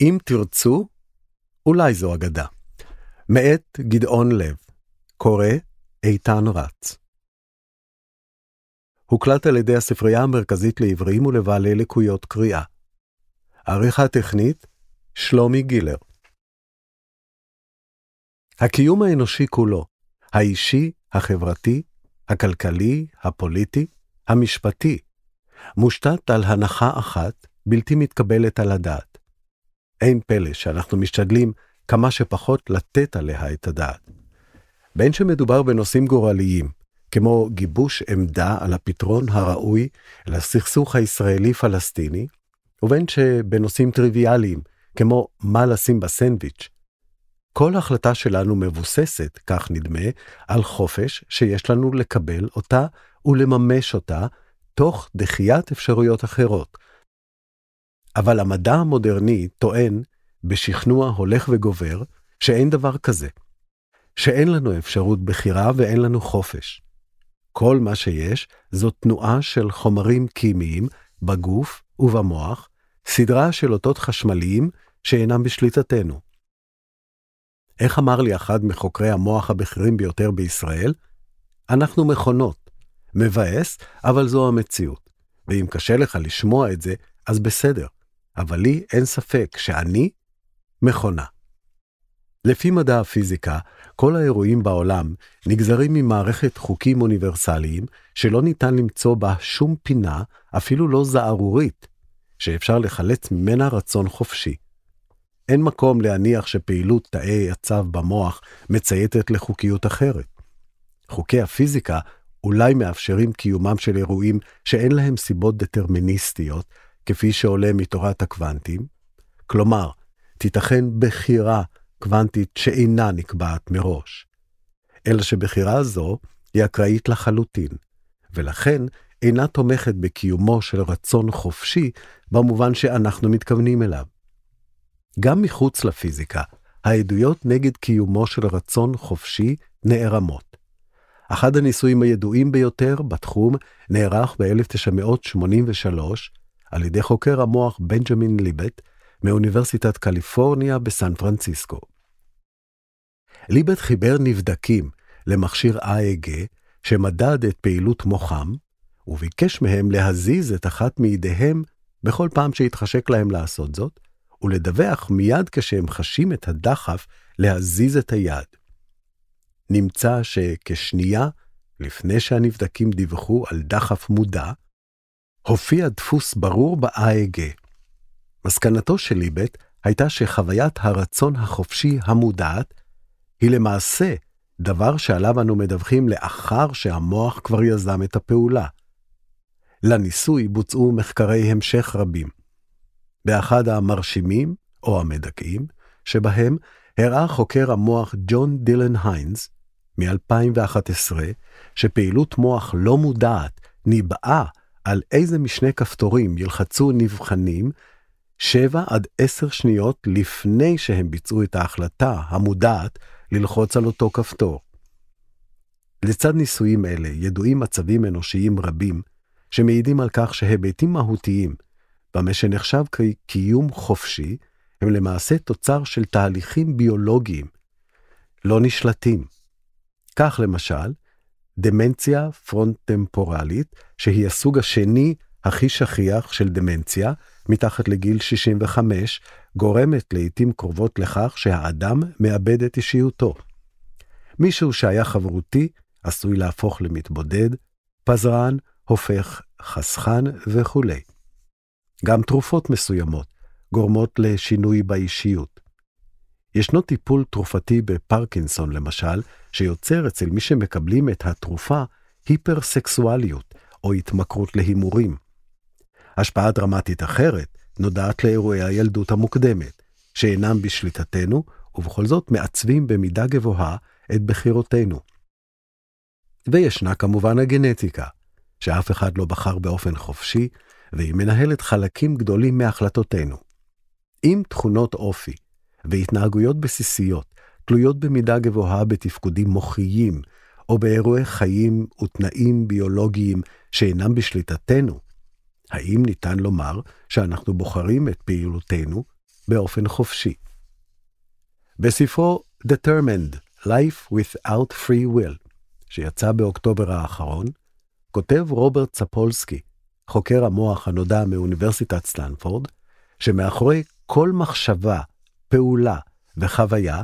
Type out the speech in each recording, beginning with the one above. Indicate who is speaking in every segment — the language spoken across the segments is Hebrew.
Speaker 1: אם תרצו, אולי זו אגדה. מאת גדעון לב, קורא איתן רץ. הוקלט על ידי הספרייה המרכזית לעברים ולבעלי לקויות קריאה. עריכה טכנית, שלומי גילר. הקיום האנושי כולו, האישי, החברתי, הכלכלי, הפוליטי, המשפטי, מושתת על הנחה אחת בלתי מתקבלת על הדעת. אין פלא שאנחנו משתדלים כמה שפחות לתת עליה את הדעת. בין שמדובר בנושאים גורליים, כמו גיבוש עמדה על הפתרון הראוי לסכסוך הישראלי-פלסטיני, ובין שבנושאים טריוויאליים, כמו מה לשים בסנדוויץ', כל החלטה שלנו מבוססת, כך נדמה, על חופש שיש לנו לקבל אותה ולממש אותה, תוך דחיית אפשרויות אחרות. אבל המדע המודרני טוען, בשכנוע הולך וגובר, שאין דבר כזה. שאין לנו אפשרות בחירה ואין לנו חופש. כל מה שיש זו תנועה של חומרים כימיים בגוף ובמוח, סדרה של אותות חשמליים שאינם בשליטתנו. איך אמר לי אחד מחוקרי המוח הבכירים ביותר בישראל? אנחנו מכונות. מבאס, אבל זו המציאות. ואם קשה לך לשמוע את זה, אז בסדר. אבל לי אין ספק שאני מכונה. לפי מדע הפיזיקה, כל האירועים בעולם נגזרים ממערכת חוקים אוניברסליים שלא ניתן למצוא בה שום פינה, אפילו לא זערורית, שאפשר לחלץ ממנה רצון חופשי. אין מקום להניח שפעילות תאי הצו במוח מצייתת לחוקיות אחרת. חוקי הפיזיקה אולי מאפשרים קיומם של אירועים שאין להם סיבות דטרמיניסטיות, כפי שעולה מתורת הקוונטים, כלומר, תיתכן בחירה קוונטית שאינה נקבעת מראש. אלא שבחירה זו היא אקראית לחלוטין, ולכן אינה תומכת בקיומו של רצון חופשי במובן שאנחנו מתכוונים אליו. גם מחוץ לפיזיקה, העדויות נגד קיומו של רצון חופשי נערמות. אחד הניסויים הידועים ביותר בתחום נערך ב-1983 על ידי חוקר המוח בנג'מין ליבט מאוניברסיטת קליפורניה בסן פרנסיסקו. ליבט חיבר נבדקים למכשיר AEG שמדד את פעילות מוחם, וביקש מהם להזיז את אחת מידיהם בכל פעם שהתחשק להם לעשות זאת, ולדווח מיד כשהם חשים את הדחף להזיז את היד. נמצא שכשנייה לפני שהנבדקים דיווחו על דחף מודע, הופיע דפוס ברור ב-AEG. מסקנתו של ליבט הייתה שחוויית הרצון החופשי המודעת היא למעשה דבר שעליו אנו מדווחים לאחר שהמוח כבר יזם את הפעולה. לניסוי בוצעו מחקרי המשך רבים. באחד המרשימים, או המדכאים, שבהם הראה חוקר המוח ג'ון דילן היינס, מ-2011, שפעילות מוח לא מודעת ניבאה על איזה משני כפתורים ילחצו נבחנים 7 עד 10 שניות לפני שהם ביצעו את ההחלטה המודעת ללחוץ על אותו כפתור. לצד ניסויים אלה ידועים מצבים אנושיים רבים שמעידים על כך שהיבטים מהותיים, במה שנחשב כקיום חופשי, הם למעשה תוצר של תהליכים ביולוגיים, לא נשלטים. כך למשל, דמנציה פרונט-טמפורלית, שהיא הסוג השני הכי שכיח של דמנציה, מתחת לגיל 65, גורמת לעתים קרובות לכך שהאדם מאבד את אישיותו. מישהו שהיה חברותי עשוי להפוך למתבודד, פזרן הופך חסכן וכולי. גם תרופות מסוימות גורמות לשינוי באישיות. ישנו טיפול תרופתי בפרקינסון למשל, שיוצר אצל מי שמקבלים את התרופה היפרסקסואליות או התמכרות להימורים. השפעה דרמטית אחרת נודעת לאירועי הילדות המוקדמת, שאינם בשליטתנו, ובכל זאת מעצבים במידה גבוהה את בחירותינו. וישנה כמובן הגנטיקה, שאף אחד לא בחר באופן חופשי, והיא מנהלת חלקים גדולים מהחלטותינו. אם תכונות אופי והתנהגויות בסיסיות תלויות במידה גבוהה בתפקודים מוחיים, או באירועי חיים ותנאים ביולוגיים שאינם בשליטתנו, האם ניתן לומר שאנחנו בוחרים את פעילותנו, באופן חופשי. בספרו Determined Life Without Free Will, שיצא באוקטובר האחרון, כותב רוברט צפולסקי, חוקר המוח הנודע מאוניברסיטת סטנפורד, שמאחורי כל מחשבה, פעולה וחוויה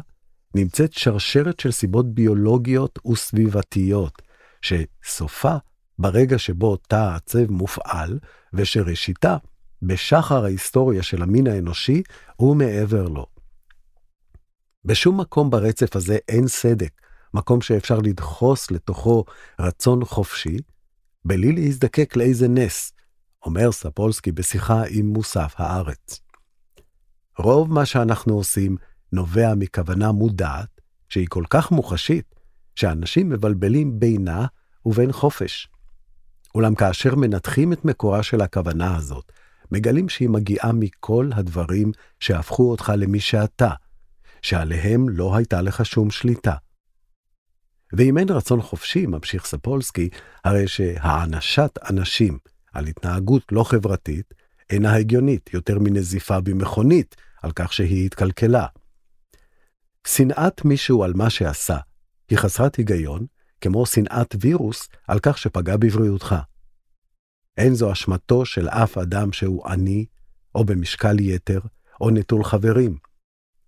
Speaker 1: נמצאת שרשרת של סיבות ביולוגיות וסביבתיות, שסופה ברגע שבו תא העצב מופעל, ושראשיתה בשחר ההיסטוריה של המין האנושי ומעבר לו. בשום מקום ברצף הזה אין סדק, מקום שאפשר לדחוס לתוכו רצון חופשי, בלי להזדקק לאיזה נס, אומר ספולסקי בשיחה עם מוסף הארץ. רוב מה שאנחנו עושים נובע מכוונה מודעת, שהיא כל כך מוחשית, שאנשים מבלבלים בינה ובין חופש. אולם כאשר מנתחים את מקורה של הכוונה הזאת, מגלים שהיא מגיעה מכל הדברים שהפכו אותך למי שאתה, שעליהם לא הייתה לך שום שליטה. ואם אין רצון חופשי, ממשיך ספולסקי, הרי שהענשת אנשים על התנהגות לא חברתית אינה הגיונית יותר מנזיפה במכונית על כך שהיא התקלקלה. שנאת מישהו על מה שעשה היא חסרת היגיון, כמו שנאת וירוס על כך שפגע בבריאותך. אין זו אשמתו של אף אדם שהוא עני, או במשקל יתר, או נטול חברים.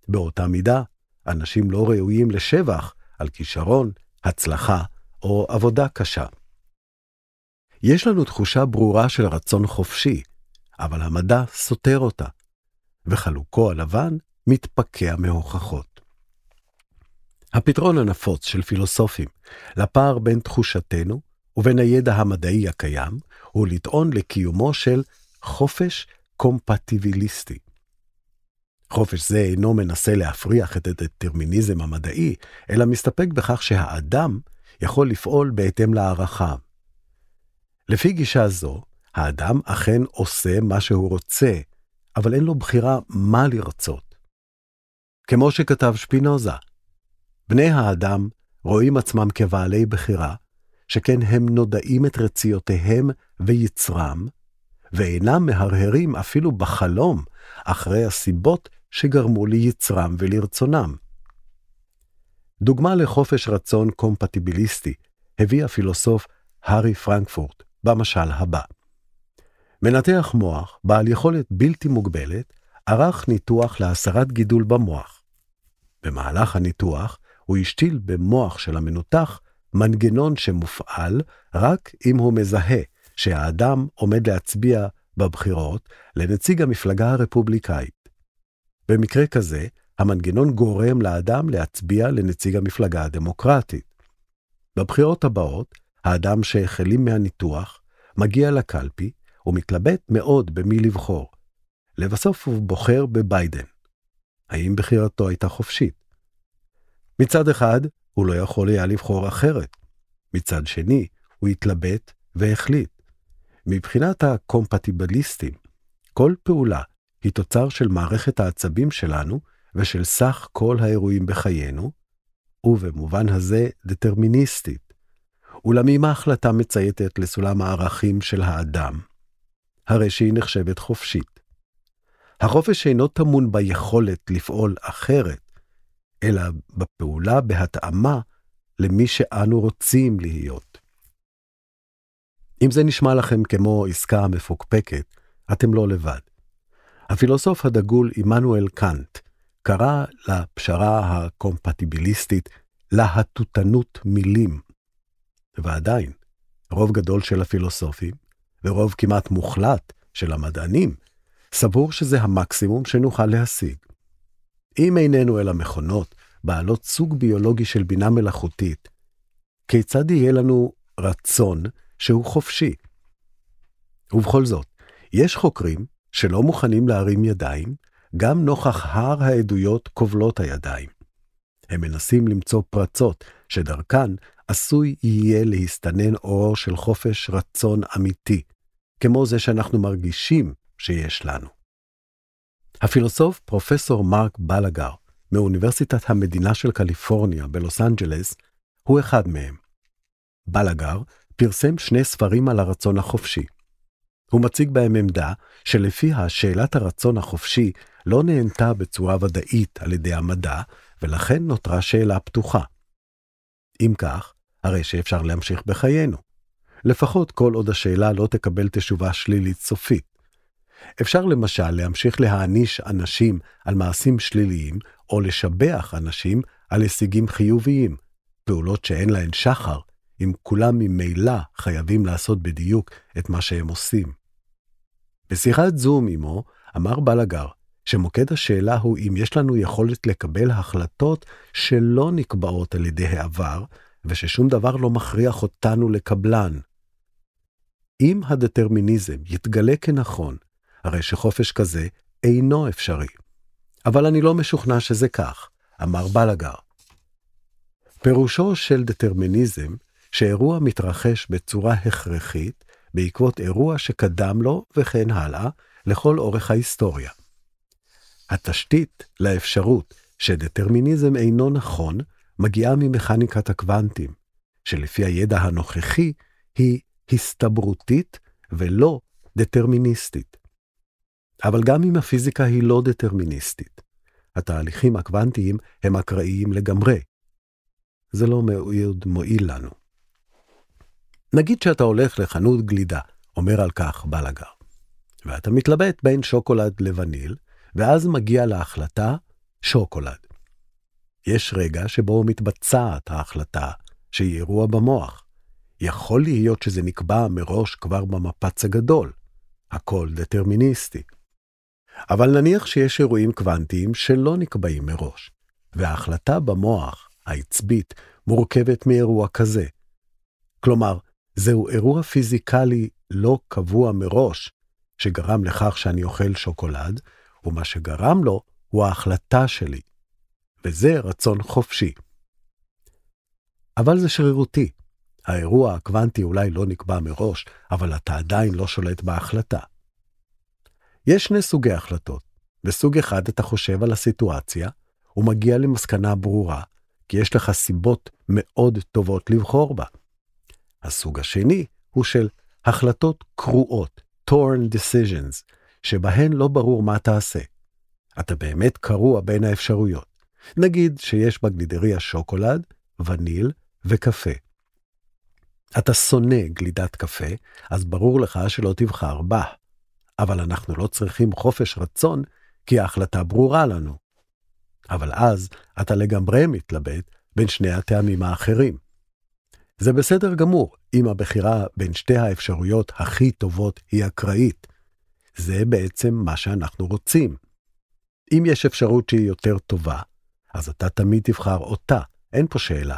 Speaker 1: באותה מידה, אנשים לא ראויים לשבח על כישרון, הצלחה או עבודה קשה. יש לנו תחושה ברורה של רצון חופשי, אבל המדע סותר אותה, וחלוקו הלבן מתפקע מהוכחות. הפתרון הנפוץ של פילוסופים לפער בין תחושתנו ובין הידע המדעי הקיים הוא לטעון לקיומו של חופש קומפטיביליסטי. חופש זה אינו מנסה להפריח את הדטרמיניזם המדעי, אלא מסתפק בכך שהאדם יכול לפעול בהתאם לערכיו. לפי גישה זו, האדם אכן עושה מה שהוא רוצה, אבל אין לו בחירה מה לרצות. כמו שכתב שפינוזה, בני האדם רואים עצמם כבעלי בחירה, שכן הם נודעים את רציותיהם ויצרם, ואינם מהרהרים אפילו בחלום אחרי הסיבות שגרמו ליצרם ולרצונם. דוגמה לחופש רצון קומפטיביליסטי הביא הפילוסוף הארי פרנקפורט במשל הבא. מנתח מוח, בעל יכולת בלתי מוגבלת, ערך ניתוח להסרת גידול במוח. במהלך הניתוח, הוא השתיל במוח של המנותח מנגנון שמופעל רק אם הוא מזהה שהאדם עומד להצביע בבחירות לנציג המפלגה הרפובליקאית. במקרה כזה, המנגנון גורם לאדם להצביע לנציג המפלגה הדמוקרטית. בבחירות הבאות, האדם שהחלים מהניתוח מגיע לקלפי ומתלבט מאוד במי לבחור. לבסוף הוא בוחר בביידן. האם בחירתו הייתה חופשית? מצד אחד, הוא לא יכול היה לבחור אחרת. מצד שני, הוא התלבט והחליט. מבחינת הקומפטיבליסטים, כל פעולה היא תוצר של מערכת העצבים שלנו ושל סך כל האירועים בחיינו, ובמובן הזה דטרמיניסטית. אולם אם ההחלטה מצייתת לסולם הערכים של האדם, הרי שהיא נחשבת חופשית. החופש אינו טמון ביכולת לפעול אחרת, אלא בפעולה בהתאמה למי שאנו רוצים להיות. אם זה נשמע לכם כמו עסקה מפוקפקת, אתם לא לבד. הפילוסוף הדגול עמנואל קאנט קרא לפשרה הקומפטיביליסטית להטוטנות מילים. ועדיין, רוב גדול של הפילוסופים, ורוב כמעט מוחלט של המדענים, סבור שזה המקסימום שנוכל להשיג. אם איננו אלא מכונות בעלות סוג ביולוגי של בינה מלאכותית, כיצד יהיה לנו רצון שהוא חופשי? ובכל זאת, יש חוקרים שלא מוכנים להרים ידיים, גם נוכח הר העדויות כובלות הידיים. הם מנסים למצוא פרצות שדרכן עשוי יהיה להסתנן אור של חופש רצון אמיתי, כמו זה שאנחנו מרגישים שיש לנו. הפילוסוף פרופסור מרק בלגר, מאוניברסיטת המדינה של קליפורניה בלוס אנג'לס, הוא אחד מהם. בלגר פרסם שני ספרים על הרצון החופשי. הוא מציג בהם עמדה שלפיה שאלת הרצון החופשי לא נהנתה בצורה ודאית על ידי המדע, ולכן נותרה שאלה פתוחה. אם כך, הרי שאפשר להמשיך בחיינו. לפחות כל עוד השאלה לא תקבל תשובה שלילית סופית. אפשר למשל להמשיך להעניש אנשים על מעשים שליליים, או לשבח אנשים על הישגים חיוביים, פעולות שאין להן שחר, אם כולם ממילא חייבים לעשות בדיוק את מה שהם עושים. בשיחת זום עמו אמר בלגר שמוקד השאלה הוא אם יש לנו יכולת לקבל החלטות שלא נקבעות על ידי העבר, וששום דבר לא מכריח אותנו לקבלן. אם הדטרמיניזם יתגלה כנכון, הרי שחופש כזה אינו אפשרי. אבל אני לא משוכנע שזה כך, אמר בלגר. פירושו של דטרמיניזם שאירוע מתרחש בצורה הכרחית בעקבות אירוע שקדם לו וכן הלאה לכל אורך ההיסטוריה. התשתית לאפשרות שדטרמיניזם אינו נכון מגיעה ממכניקת הקוונטים, שלפי הידע הנוכחי היא הסתברותית ולא דטרמיניסטית. אבל גם אם הפיזיקה היא לא דטרמיניסטית, התהליכים הקוונטיים הם אקראיים לגמרי. זה לא מאוד מועיל לנו. נגיד שאתה הולך לחנות גלידה, אומר על כך בלאגר, ואתה מתלבט בין שוקולד לווניל, ואז מגיע להחלטה שוקולד. יש רגע שבו מתבצעת ההחלטה, שהיא אירוע במוח. יכול להיות שזה נקבע מראש כבר במפץ הגדול. הכל דטרמיניסטי. אבל נניח שיש אירועים קוונטיים שלא נקבעים מראש, וההחלטה במוח, העצבית, מורכבת מאירוע כזה. כלומר, זהו אירוע פיזיקלי לא קבוע מראש, שגרם לכך שאני אוכל שוקולד, ומה שגרם לו הוא ההחלטה שלי, וזה רצון חופשי. אבל זה שרירותי. האירוע הקוונטי אולי לא נקבע מראש, אבל אתה עדיין לא שולט בהחלטה. יש שני סוגי החלטות. בסוג אחד אתה חושב על הסיטואציה, ומגיע למסקנה ברורה, כי יש לך סיבות מאוד טובות לבחור בה. הסוג השני הוא של החלטות קרועות, torn decisions, שבהן לא ברור מה תעשה. אתה באמת קרוע בין האפשרויות. נגיד שיש בגלידריה שוקולד, וניל וקפה. אתה שונא גלידת קפה, אז ברור לך שלא תבחר בה. אבל אנחנו לא צריכים חופש רצון, כי ההחלטה ברורה לנו. אבל אז אתה לגמרי מתלבט בין שני הטעמים האחרים. זה בסדר גמור אם הבחירה בין שתי האפשרויות הכי טובות היא אקראית. זה בעצם מה שאנחנו רוצים. אם יש אפשרות שהיא יותר טובה, אז אתה תמיד תבחר אותה, אין פה שאלה.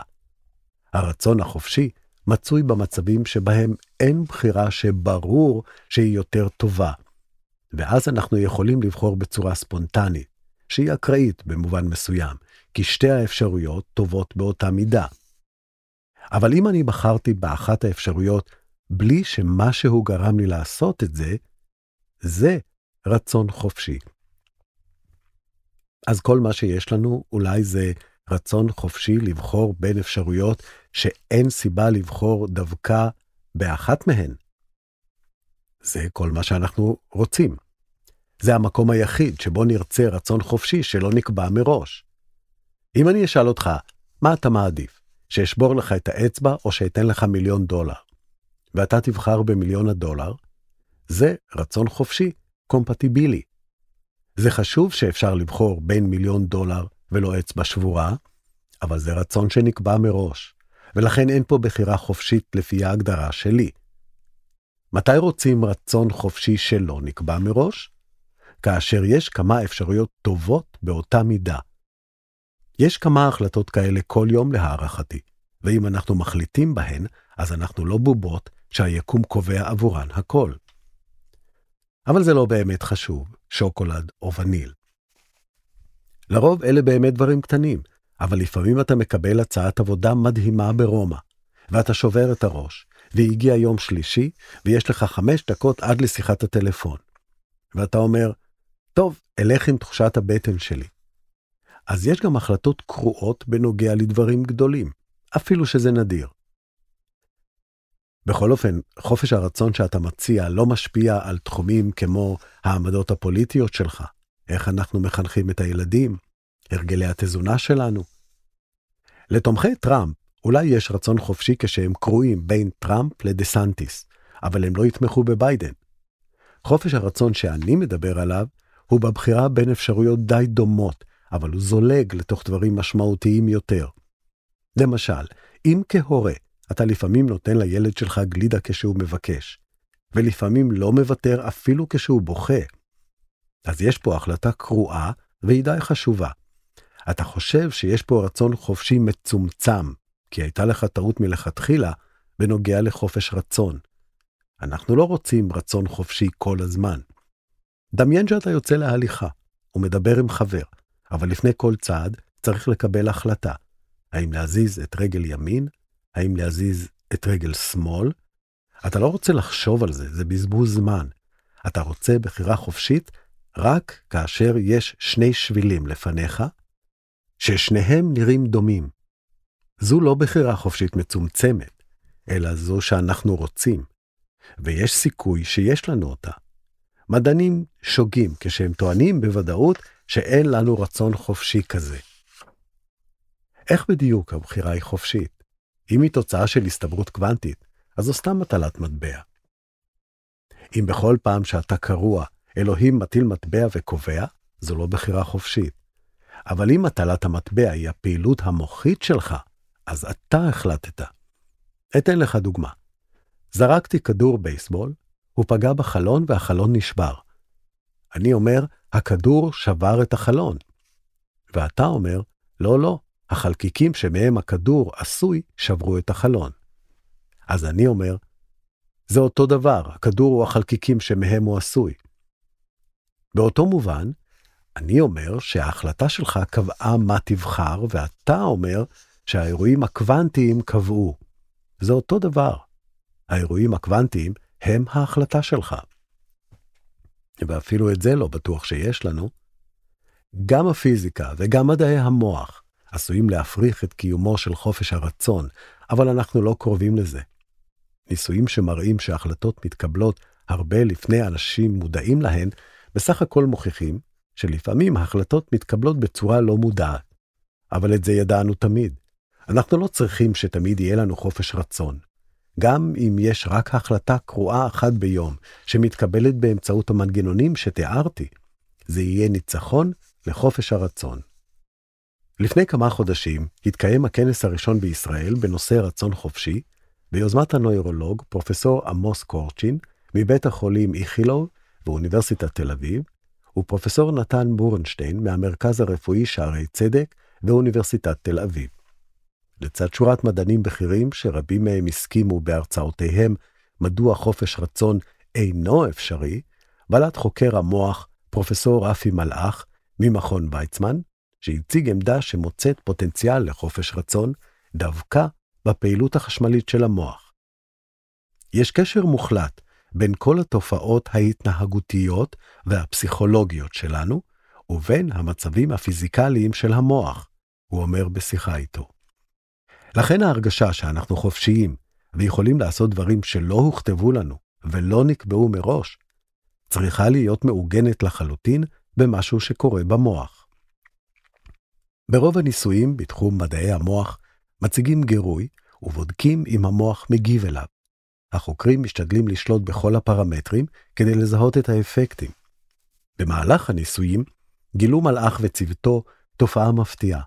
Speaker 1: הרצון החופשי מצוי במצבים שבהם אין בחירה שברור שהיא יותר טובה. ואז אנחנו יכולים לבחור בצורה ספונטנית, שהיא אקראית במובן מסוים, כי שתי האפשרויות טובות באותה מידה. אבל אם אני בחרתי באחת האפשרויות בלי שמשהו גרם לי לעשות את זה, זה רצון חופשי. אז כל מה שיש לנו אולי זה רצון חופשי לבחור בין אפשרויות שאין סיבה לבחור דווקא באחת מהן. זה כל מה שאנחנו רוצים. זה המקום היחיד שבו נרצה רצון חופשי שלא נקבע מראש. אם אני אשאל אותך, מה אתה מעדיף? שאשבור לך את האצבע או שאתן לך מיליון דולר? ואתה תבחר במיליון הדולר, זה רצון חופשי, קומפטיבילי. זה חשוב שאפשר לבחור בין מיליון דולר ולא אצבע שבורה, אבל זה רצון שנקבע מראש, ולכן אין פה בחירה חופשית לפי ההגדרה שלי. מתי רוצים רצון חופשי שלא נקבע מראש? כאשר יש כמה אפשרויות טובות באותה מידה. יש כמה החלטות כאלה כל יום להערכתי, ואם אנחנו מחליטים בהן, אז אנחנו לא בובות שהיקום קובע עבורן הכל. אבל זה לא באמת חשוב, שוקולד או וניל. לרוב אלה באמת דברים קטנים, אבל לפעמים אתה מקבל הצעת עבודה מדהימה ברומא, ואתה שובר את הראש, והגיע יום שלישי, ויש לך חמש דקות עד לשיחת הטלפון. ואתה אומר, טוב, אלך עם תחושת הבטן שלי. אז יש גם החלטות קרועות בנוגע לדברים גדולים, אפילו שזה נדיר. בכל אופן, חופש הרצון שאתה מציע לא משפיע על תחומים כמו העמדות הפוליטיות שלך, איך אנחנו מחנכים את הילדים, הרגלי התזונה שלנו. לתומכי טראמפ אולי יש רצון חופשי כשהם קרואים בין טראמפ לדסנטיס, אבל הם לא יתמכו בביידן. חופש הרצון שאני מדבר עליו הוא בבחירה בין אפשרויות די דומות, אבל הוא זולג לתוך דברים משמעותיים יותר. למשל, אם כהורה אתה לפעמים נותן לילד שלך גלידה כשהוא מבקש, ולפעמים לא מוותר אפילו כשהוא בוכה, אז יש פה החלטה קרואה והיא די חשובה. אתה חושב שיש פה רצון חופשי מצומצם, כי הייתה לך טעות מלכתחילה בנוגע לחופש רצון. אנחנו לא רוצים רצון חופשי כל הזמן. דמיין שאתה יוצא להליכה ומדבר עם חבר, אבל לפני כל צעד צריך לקבל החלטה. האם להזיז את רגל ימין? האם להזיז את רגל שמאל? אתה לא רוצה לחשוב על זה, זה בזבוז זמן. אתה רוצה בחירה חופשית רק כאשר יש שני שבילים לפניך, ששניהם נראים דומים. זו לא בחירה חופשית מצומצמת, אלא זו שאנחנו רוצים, ויש סיכוי שיש לנו אותה. מדענים שוגים כשהם טוענים בוודאות שאין לנו רצון חופשי כזה. איך בדיוק הבחירה היא חופשית? אם היא תוצאה של הסתברות קוונטית, אז זו סתם מטלת מטבע. אם בכל פעם שאתה קרוע, אלוהים מטיל מטבע וקובע, זו לא בחירה חופשית. אבל אם מטלת המטבע היא הפעילות המוחית שלך, אז אתה החלטת. אתן לך דוגמה. זרקתי כדור בייסבול, הוא פגע בחלון והחלון נשבר. אני אומר, הכדור שבר את החלון. ואתה אומר, לא, לא, החלקיקים שמהם הכדור עשוי שברו את החלון. אז אני אומר, זה אותו דבר, הכדור הוא החלקיקים שמהם הוא עשוי. באותו מובן, אני אומר שההחלטה שלך קבעה מה תבחר, ואתה אומר שהאירועים הקוונטיים קבעו. זה אותו דבר. האירועים הקוונטיים הם ההחלטה שלך. ואפילו את זה לא בטוח שיש לנו. גם הפיזיקה וגם מדעי המוח עשויים להפריך את קיומו של חופש הרצון, אבל אנחנו לא קרובים לזה. ניסויים שמראים שהחלטות מתקבלות הרבה לפני אנשים מודעים להן, בסך הכל מוכיחים שלפעמים החלטות מתקבלות בצורה לא מודעת. אבל את זה ידענו תמיד. אנחנו לא צריכים שתמיד יהיה לנו חופש רצון. גם אם יש רק החלטה קרואה אחת ביום, שמתקבלת באמצעות המנגנונים שתיארתי, זה יהיה ניצחון לחופש הרצון. לפני כמה חודשים התקיים הכנס הראשון בישראל בנושא רצון חופשי, ביוזמת הנוירולוג פרופסור עמוס קורצ'ין, מבית החולים איכילוב ואוניברסיטת תל אביב, ופרופסור נתן בורנשטיין מהמרכז הרפואי שערי צדק ואוניברסיטת תל אביב. לצד שורת מדענים בכירים שרבים מהם הסכימו בהרצאותיהם מדוע חופש רצון אינו אפשרי, בלט חוקר המוח פרופסור רפי מלאך ממכון ויצמן, שהציג עמדה שמוצאת פוטנציאל לחופש רצון דווקא בפעילות החשמלית של המוח. יש קשר מוחלט בין כל התופעות ההתנהגותיות והפסיכולוגיות שלנו, ובין המצבים הפיזיקליים של המוח, הוא אומר בשיחה איתו. לכן ההרגשה שאנחנו חופשיים ויכולים לעשות דברים שלא הוכתבו לנו ולא נקבעו מראש, צריכה להיות מעוגנת לחלוטין במשהו שקורה במוח. ברוב הניסויים בתחום מדעי המוח מציגים גירוי ובודקים אם המוח מגיב אליו. החוקרים משתדלים לשלוט בכל הפרמטרים כדי לזהות את האפקטים. במהלך הניסויים גילו מלאך וצוותו תופעה מפתיעה.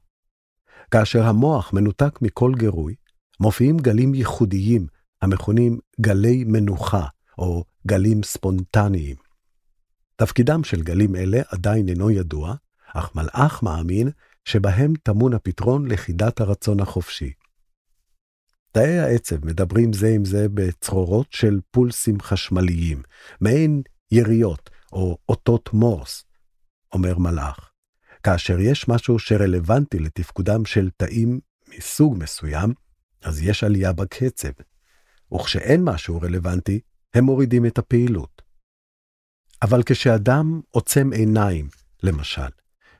Speaker 1: כאשר המוח מנותק מכל גירוי, מופיעים גלים ייחודיים המכונים גלי מנוחה או גלים ספונטניים. תפקידם של גלים אלה עדיין אינו ידוע, אך מלאך מאמין שבהם טמון הפתרון לחידת הרצון החופשי. תאי העצב מדברים זה עם זה בצרורות של פולסים חשמליים, מעין יריות או אותות מורס, אומר מלאך. כאשר יש משהו שרלוונטי לתפקודם של תאים מסוג מסוים, אז יש עלייה בקצב, וכשאין משהו רלוונטי, הם מורידים את הפעילות. אבל כשאדם עוצם עיניים, למשל,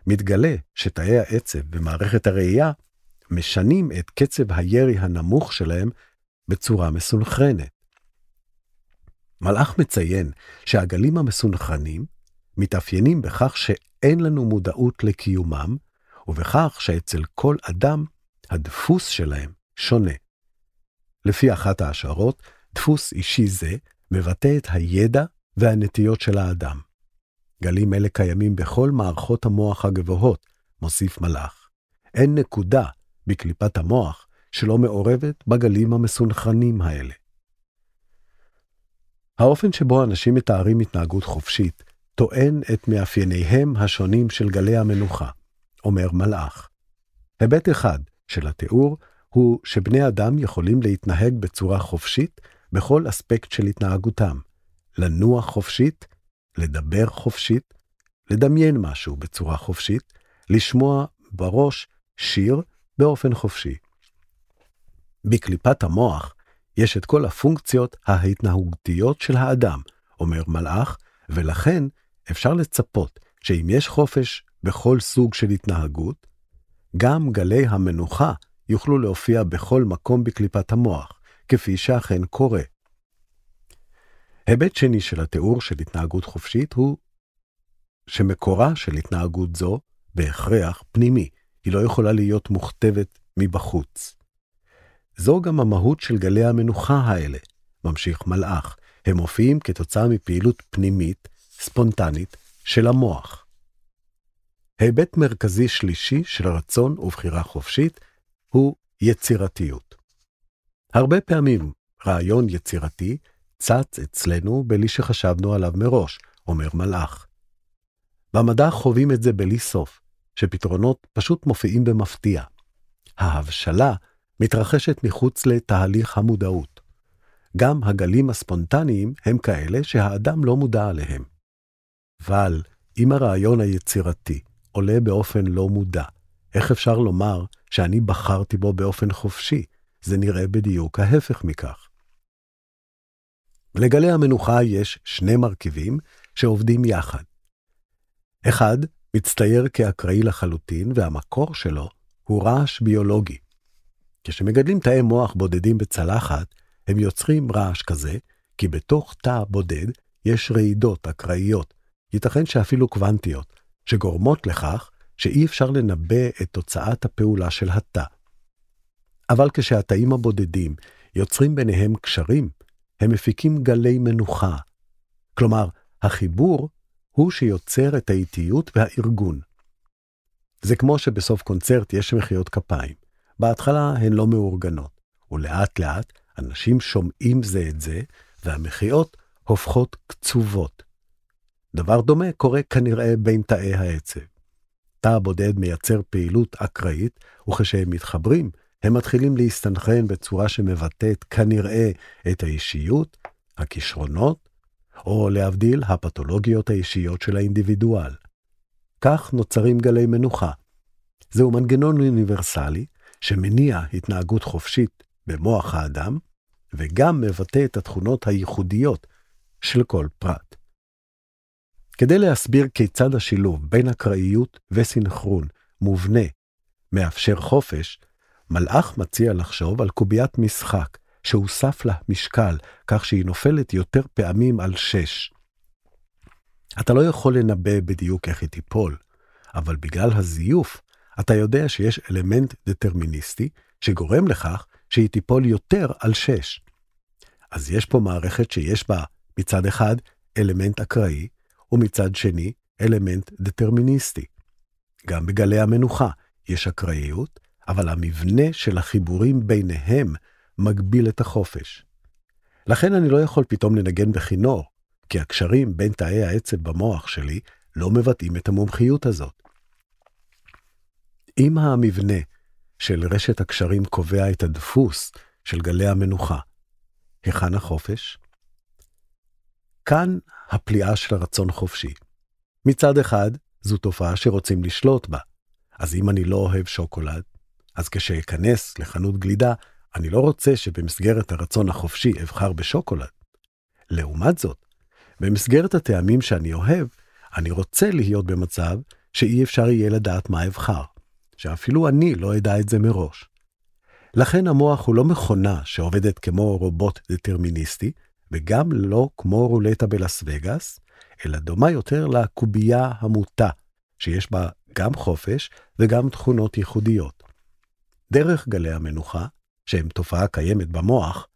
Speaker 1: מתגלה שתאי העצב במערכת הראייה משנים את קצב הירי הנמוך שלהם בצורה מסונכרנת. מלאך מציין שהגלים המסונכרנים מתאפיינים בכך שאין לנו מודעות לקיומם, ובכך שאצל כל אדם הדפוס שלהם שונה. לפי אחת ההשערות, דפוס אישי זה מבטא את הידע והנטיות של האדם. גלים אלה קיימים בכל מערכות המוח הגבוהות, מוסיף מלאך. אין נקודה בקליפת המוח שלא מעורבת בגלים המסונכרנים האלה. האופן שבו אנשים מתארים התנהגות חופשית טוען את מאפייניהם השונים של גלי המנוחה, אומר מלאך. היבט אחד של התיאור הוא שבני אדם יכולים להתנהג בצורה חופשית בכל אספקט של התנהגותם, לנוע חופשית, לדבר חופשית, לדמיין משהו בצורה חופשית, לשמוע בראש שיר באופן חופשי. בקליפת המוח יש את כל הפונקציות ההתנהגותיות של האדם, אומר מלאך, ולכן אפשר לצפות שאם יש חופש בכל סוג של התנהגות, גם גלי המנוחה יוכלו להופיע בכל מקום בקליפת המוח, כפי שאכן קורה. היבט שני של התיאור של התנהגות חופשית הוא שמקורה של התנהגות זו בהכרח פנימי, היא לא יכולה להיות מוכתבת מבחוץ. זו גם המהות של גלי המנוחה האלה, ממשיך מלאך, הם מופיעים כתוצאה מפעילות פנימית, ספונטנית, של המוח. היבט מרכזי שלישי של רצון ובחירה חופשית הוא יצירתיות. הרבה פעמים רעיון יצירתי צץ אצלנו בלי שחשבנו עליו מראש, אומר מלאך. במדע חווים את זה בלי סוף, שפתרונות פשוט מופיעים במפתיע. ההבשלה מתרחשת מחוץ לתהליך המודעות. גם הגלים הספונטניים הם כאלה שהאדם לא מודע עליהם. אבל אם הרעיון היצירתי עולה באופן לא מודע, איך אפשר לומר שאני בחרתי בו באופן חופשי? זה נראה בדיוק ההפך מכך. לגלי המנוחה יש שני מרכיבים שעובדים יחד. אחד מצטייר כאקראי לחלוטין, והמקור שלו הוא רעש ביולוגי. כשמגדלים תאי מוח בודדים בצלחת, הם יוצרים רעש כזה, כי בתוך תא בודד יש רעידות אקראיות, ייתכן שאפילו קוונטיות, שגורמות לכך שאי אפשר לנבא את תוצאת הפעולה של התא. אבל כשהתאים הבודדים יוצרים ביניהם קשרים, הם מפיקים גלי מנוחה. כלומר, החיבור הוא שיוצר את האיטיות והארגון. זה כמו שבסוף קונצרט יש מחיאות כפיים. בהתחלה הן לא מאורגנות, ולאט לאט אנשים שומעים זה את זה, והמחיאות הופכות קצובות. דבר דומה קורה כנראה בין תאי העצב. תא בודד מייצר פעילות אקראית, וכשהם מתחברים, הם מתחילים להסתנכרן בצורה שמבטאת כנראה את האישיות, הכישרונות, או להבדיל, הפתולוגיות האישיות של האינדיבידואל. כך נוצרים גלי מנוחה. זהו מנגנון אוניברסלי שמניע התנהגות חופשית במוח האדם, וגם מבטא את התכונות הייחודיות של כל פרט. כדי להסביר כיצד השילוב בין אקראיות וסינכרון מובנה מאפשר חופש, מלאך מציע לחשוב על קוביית משחק שהוסף לה משקל כך שהיא נופלת יותר פעמים על שש. אתה לא יכול לנבא בדיוק איך היא תיפול, אבל בגלל הזיוף, אתה יודע שיש אלמנט דטרמיניסטי שגורם לכך שהיא תיפול יותר על שש. אז יש פה מערכת שיש בה מצד אחד אלמנט אקראי, ומצד שני אלמנט דטרמיניסטי. גם בגלי המנוחה יש אקראיות, אבל המבנה של החיבורים ביניהם מגביל את החופש. לכן אני לא יכול פתאום לנגן בכינור, כי הקשרים בין תאי העצב במוח שלי לא מבטאים את המומחיות הזאת. אם המבנה של רשת הקשרים קובע את הדפוס של גלי המנוחה, היכן החופש? כאן הפליאה של הרצון חופשי. מצד אחד, זו תופעה שרוצים לשלוט בה. אז אם אני לא אוהב שוקולד, אז כשאכנס לחנות גלידה, אני לא רוצה שבמסגרת הרצון החופשי אבחר בשוקולד. לעומת זאת, במסגרת הטעמים שאני אוהב, אני רוצה להיות במצב שאי אפשר יהיה לדעת מה אבחר, שאפילו אני לא אדע את זה מראש. לכן המוח הוא לא מכונה שעובדת כמו רובוט דטרמיניסטי, וגם לא כמו רולטה בלאס וגאס, אלא דומה יותר לקובייה המוטה, שיש בה גם חופש וגם תכונות ייחודיות. דרך גלי המנוחה, שהם תופעה קיימת במוח,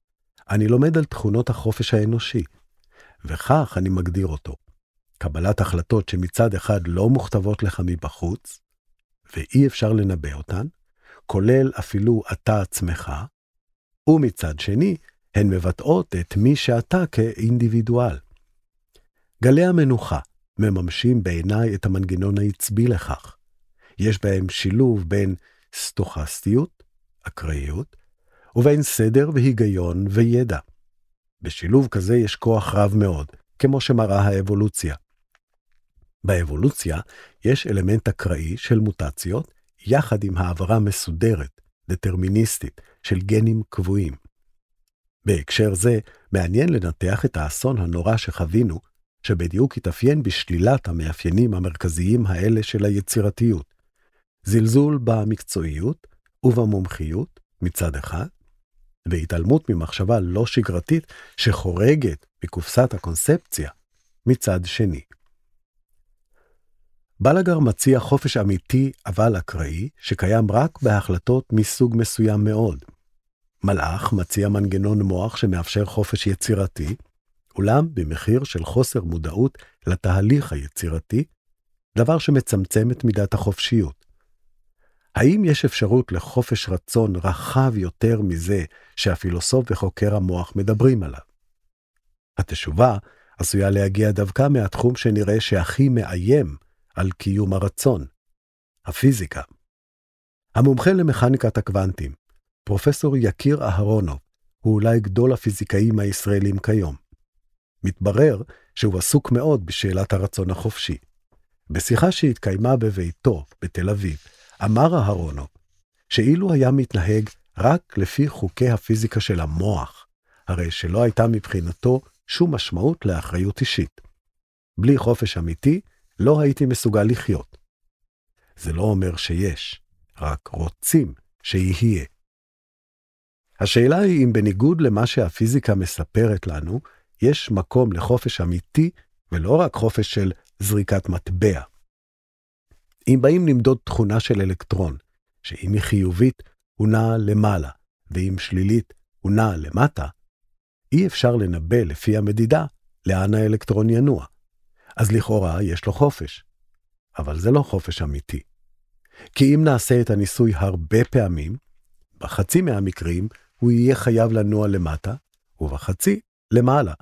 Speaker 1: אני לומד על תכונות החופש האנושי, וכך אני מגדיר אותו. קבלת החלטות שמצד אחד לא מוכתבות לך מבחוץ, ואי אפשר לנבא אותן, כולל אפילו אתה עצמך, ומצד שני, הן מבטאות את מי שאתה כאינדיבידואל. גלי המנוחה מממשים בעיניי את המנגנון העצבי לכך. יש בהם שילוב בין סטוכסטיות, אקראיות, ובין סדר והיגיון וידע. בשילוב כזה יש כוח רב מאוד, כמו שמראה האבולוציה. באבולוציה יש אלמנט אקראי של מוטציות, יחד עם העברה מסודרת, דטרמיניסטית, של גנים קבועים. בהקשר זה, מעניין לנתח את האסון הנורא שחווינו, שבדיוק התאפיין בשלילת המאפיינים המרכזיים האלה של היצירתיות. זלזול במקצועיות ובמומחיות מצד אחד, והתעלמות ממחשבה לא שגרתית שחורגת מקופסת הקונספציה מצד שני. בלגר מציע חופש אמיתי אבל אקראי, שקיים רק בהחלטות מסוג מסוים מאוד. מלאך מציע מנגנון מוח שמאפשר חופש יצירתי, אולם במחיר של חוסר מודעות לתהליך היצירתי, דבר שמצמצם את מידת החופשיות. האם יש אפשרות לחופש רצון רחב יותר מזה שהפילוסוף וחוקר המוח מדברים עליו? התשובה עשויה להגיע דווקא מהתחום שנראה שהכי מאיים על קיום הרצון, הפיזיקה. המומחה למכניקת הקוונטים, פרופסור יקיר אהרונוב, הוא אולי גדול הפיזיקאים הישראלים כיום. מתברר שהוא עסוק מאוד בשאלת הרצון החופשי. בשיחה שהתקיימה בביתו, בתל אביב, אמר אהרונוב, שאילו היה מתנהג רק לפי חוקי הפיזיקה של המוח, הרי שלא הייתה מבחינתו שום משמעות לאחריות אישית. בלי חופש אמיתי, לא הייתי מסוגל לחיות. זה לא אומר שיש, רק רוצים שיהיה. השאלה היא אם בניגוד למה שהפיזיקה מספרת לנו, יש מקום לחופש אמיתי ולא רק חופש של זריקת מטבע. אם באים למדוד תכונה של אלקטרון, שאם היא חיובית, הוא נע למעלה, ואם שלילית, הוא נע למטה, אי אפשר לנבא לפי המדידה לאן האלקטרון ינוע. אז לכאורה יש לו חופש. אבל זה לא חופש אמיתי. כי אם נעשה את הניסוי הרבה פעמים, בחצי מהמקרים הוא יהיה חייב לנוע למטה, ובחצי למעלה.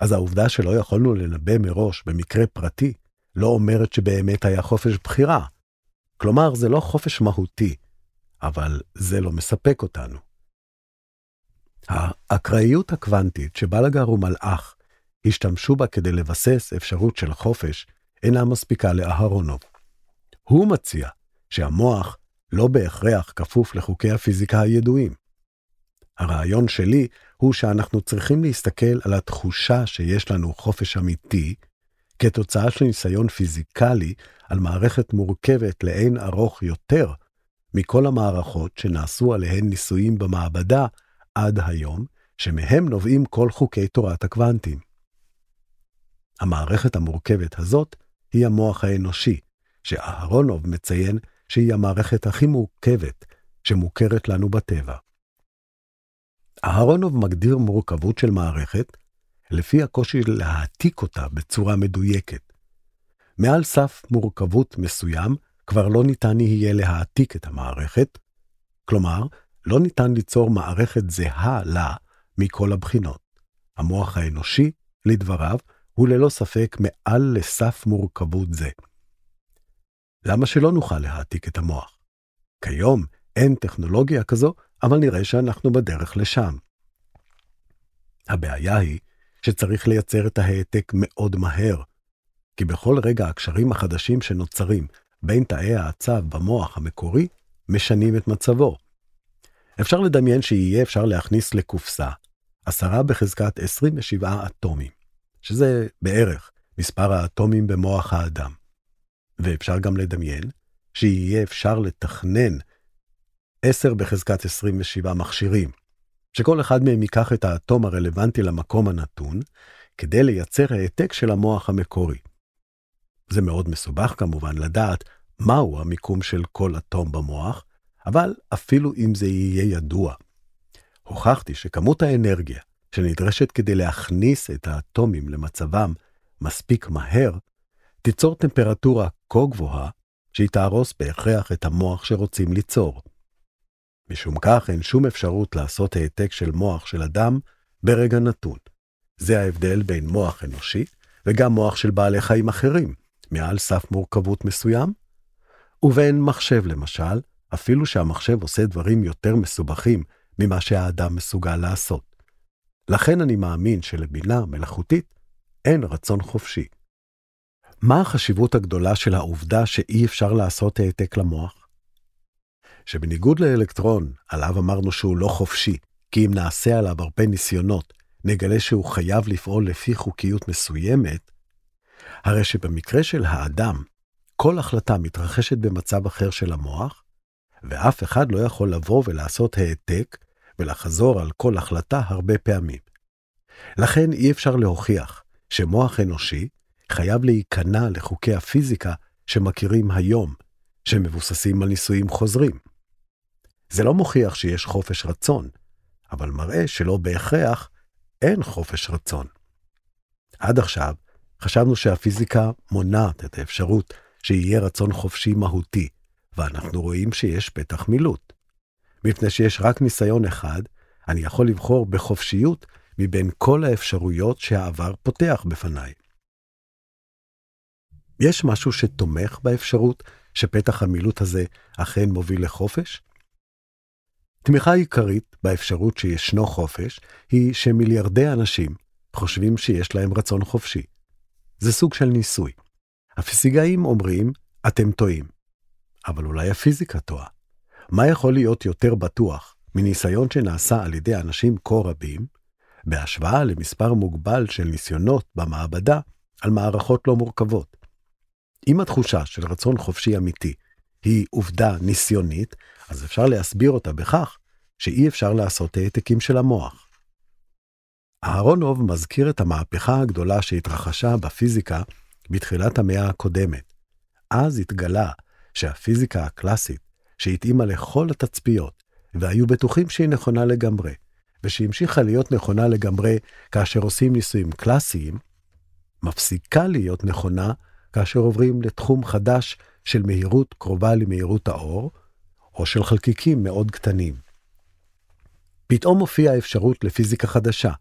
Speaker 1: אז העובדה שלא יכולנו לנבא מראש במקרה פרטי, לא אומרת שבאמת היה חופש בחירה. כלומר, זה לא חופש מהותי, אבל זה לא מספק אותנו. האקראיות הקוונטית שבלגר הוא מלאך השתמשו בה כדי לבסס אפשרות של חופש, אינה מספיקה לאהרונוב. הוא מציע שהמוח לא בהכרח כפוף לחוקי הפיזיקה הידועים. הרעיון שלי הוא שאנחנו צריכים להסתכל על התחושה שיש לנו חופש אמיתי, כתוצאה של ניסיון פיזיקלי על מערכת מורכבת לאין ארוך יותר מכל המערכות שנעשו עליהן ניסויים במעבדה עד היום, שמהם נובעים כל חוקי תורת הקוונטים. המערכת המורכבת הזאת היא המוח האנושי, שאהרונוב מציין שהיא המערכת הכי מורכבת שמוכרת לנו בטבע. אהרונוב מגדיר מורכבות של מערכת לפי הקושי להעתיק אותה בצורה מדויקת. מעל סף מורכבות מסוים כבר לא ניתן יהיה להעתיק את המערכת, כלומר, לא ניתן ליצור מערכת זהה לה מכל הבחינות. המוח האנושי, לדבריו, הוא ללא ספק מעל לסף מורכבות זה. למה שלא נוכל להעתיק את המוח? כיום אין טכנולוגיה כזו, אבל נראה שאנחנו בדרך לשם. הבעיה היא שצריך לייצר את ההעתק מאוד מהר, כי בכל רגע הקשרים החדשים שנוצרים בין תאי העצב במוח המקורי משנים את מצבו. אפשר לדמיין שיהיה אפשר להכניס לקופסה עשרה בחזקת 27 אטומים. שזה בערך מספר האטומים במוח האדם. ואפשר גם לדמיין שיהיה אפשר לתכנן 10 בחזקת 27 מכשירים, שכל אחד מהם ייקח את האטום הרלוונטי למקום הנתון, כדי לייצר העתק של המוח המקורי. זה מאוד מסובך כמובן לדעת מהו המיקום של כל אטום במוח, אבל אפילו אם זה יהיה ידוע, הוכחתי שכמות האנרגיה שנדרשת כדי להכניס את האטומים למצבם מספיק מהר, תיצור טמפרטורה כה גבוהה שהיא תהרוס בהכרח את המוח שרוצים ליצור. משום כך אין שום אפשרות לעשות העתק של מוח של אדם ברגע נתון. זה ההבדל בין מוח אנושי וגם מוח של בעלי חיים אחרים, מעל סף מורכבות מסוים, ובין מחשב למשל, אפילו שהמחשב עושה דברים יותר מסובכים ממה שהאדם מסוגל לעשות. לכן אני מאמין שלבינה מלאכותית אין רצון חופשי. מה החשיבות הגדולה של העובדה שאי אפשר לעשות העתק למוח? שבניגוד לאלקטרון, עליו אמרנו שהוא לא חופשי, כי אם נעשה עליו הרבה ניסיונות, נגלה שהוא חייב לפעול לפי חוקיות מסוימת, הרי שבמקרה של האדם, כל החלטה מתרחשת במצב אחר של המוח, ואף אחד לא יכול לבוא ולעשות העתק ולחזור על כל החלטה הרבה פעמים. לכן אי אפשר להוכיח שמוח אנושי חייב להיכנע לחוקי הפיזיקה שמכירים היום, שמבוססים על ניסויים חוזרים. זה לא מוכיח שיש חופש רצון, אבל מראה שלא בהכרח אין חופש רצון. עד עכשיו חשבנו שהפיזיקה מונעת את האפשרות שיהיה רצון חופשי מהותי, ואנחנו רואים שיש פתח מילוט. מפני שיש רק ניסיון אחד, אני יכול לבחור בחופשיות מבין כל האפשרויות שהעבר פותח בפניי. יש משהו שתומך באפשרות שפתח המילוט הזה אכן מוביל לחופש? תמיכה עיקרית באפשרות שישנו חופש היא שמיליארדי אנשים חושבים שיש להם רצון חופשי. זה סוג של ניסוי. הפיזיקאים אומרים, אתם טועים. אבל אולי הפיזיקה טועה. מה יכול להיות יותר בטוח מניסיון שנעשה על ידי אנשים כה רבים, בהשוואה למספר מוגבל של ניסיונות במעבדה על מערכות לא מורכבות? אם התחושה של רצון חופשי אמיתי היא עובדה ניסיונית, אז אפשר להסביר אותה בכך שאי אפשר לעשות העתקים של המוח. אהרונוב מזכיר את המהפכה הגדולה שהתרחשה בפיזיקה בתחילת המאה הקודמת. אז התגלה שהפיזיקה הקלאסית, שהתאימה לכל התצפיות, והיו בטוחים שהיא נכונה לגמרי, ושהמשיכה להיות נכונה לגמרי כאשר עושים ניסויים קלאסיים, מפסיקה להיות נכונה כאשר עוברים לתחום חדש של מהירות קרובה למהירות האור, או של חלקיקים מאוד קטנים. פתאום הופיעה אפשרות לפיזיקה חדשה,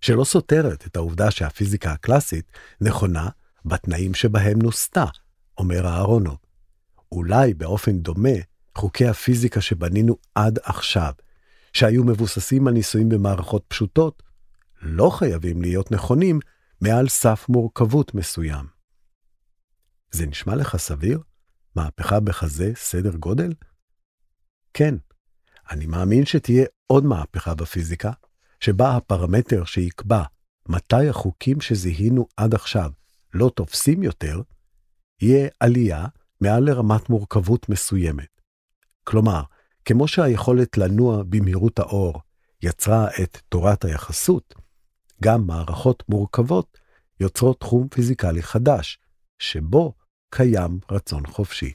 Speaker 1: שלא סותרת את העובדה שהפיזיקה הקלאסית נכונה בתנאים שבהם נוסתה, אומר אהרונוב. אולי באופן דומה, חוקי הפיזיקה שבנינו עד עכשיו, שהיו מבוססים על ניסויים במערכות פשוטות, לא חייבים להיות נכונים מעל סף מורכבות מסוים. זה נשמע לך סביר? מהפכה בכזה סדר גודל? כן, אני מאמין שתהיה עוד מהפכה בפיזיקה, שבה הפרמטר שיקבע מתי החוקים שזיהינו עד עכשיו לא תופסים יותר, יהיה עלייה מעל לרמת מורכבות מסוימת. כלומר, כמו שהיכולת לנוע במהירות האור יצרה את תורת היחסות, גם מערכות מורכבות יוצרות תחום פיזיקלי חדש, שבו קיים רצון חופשי.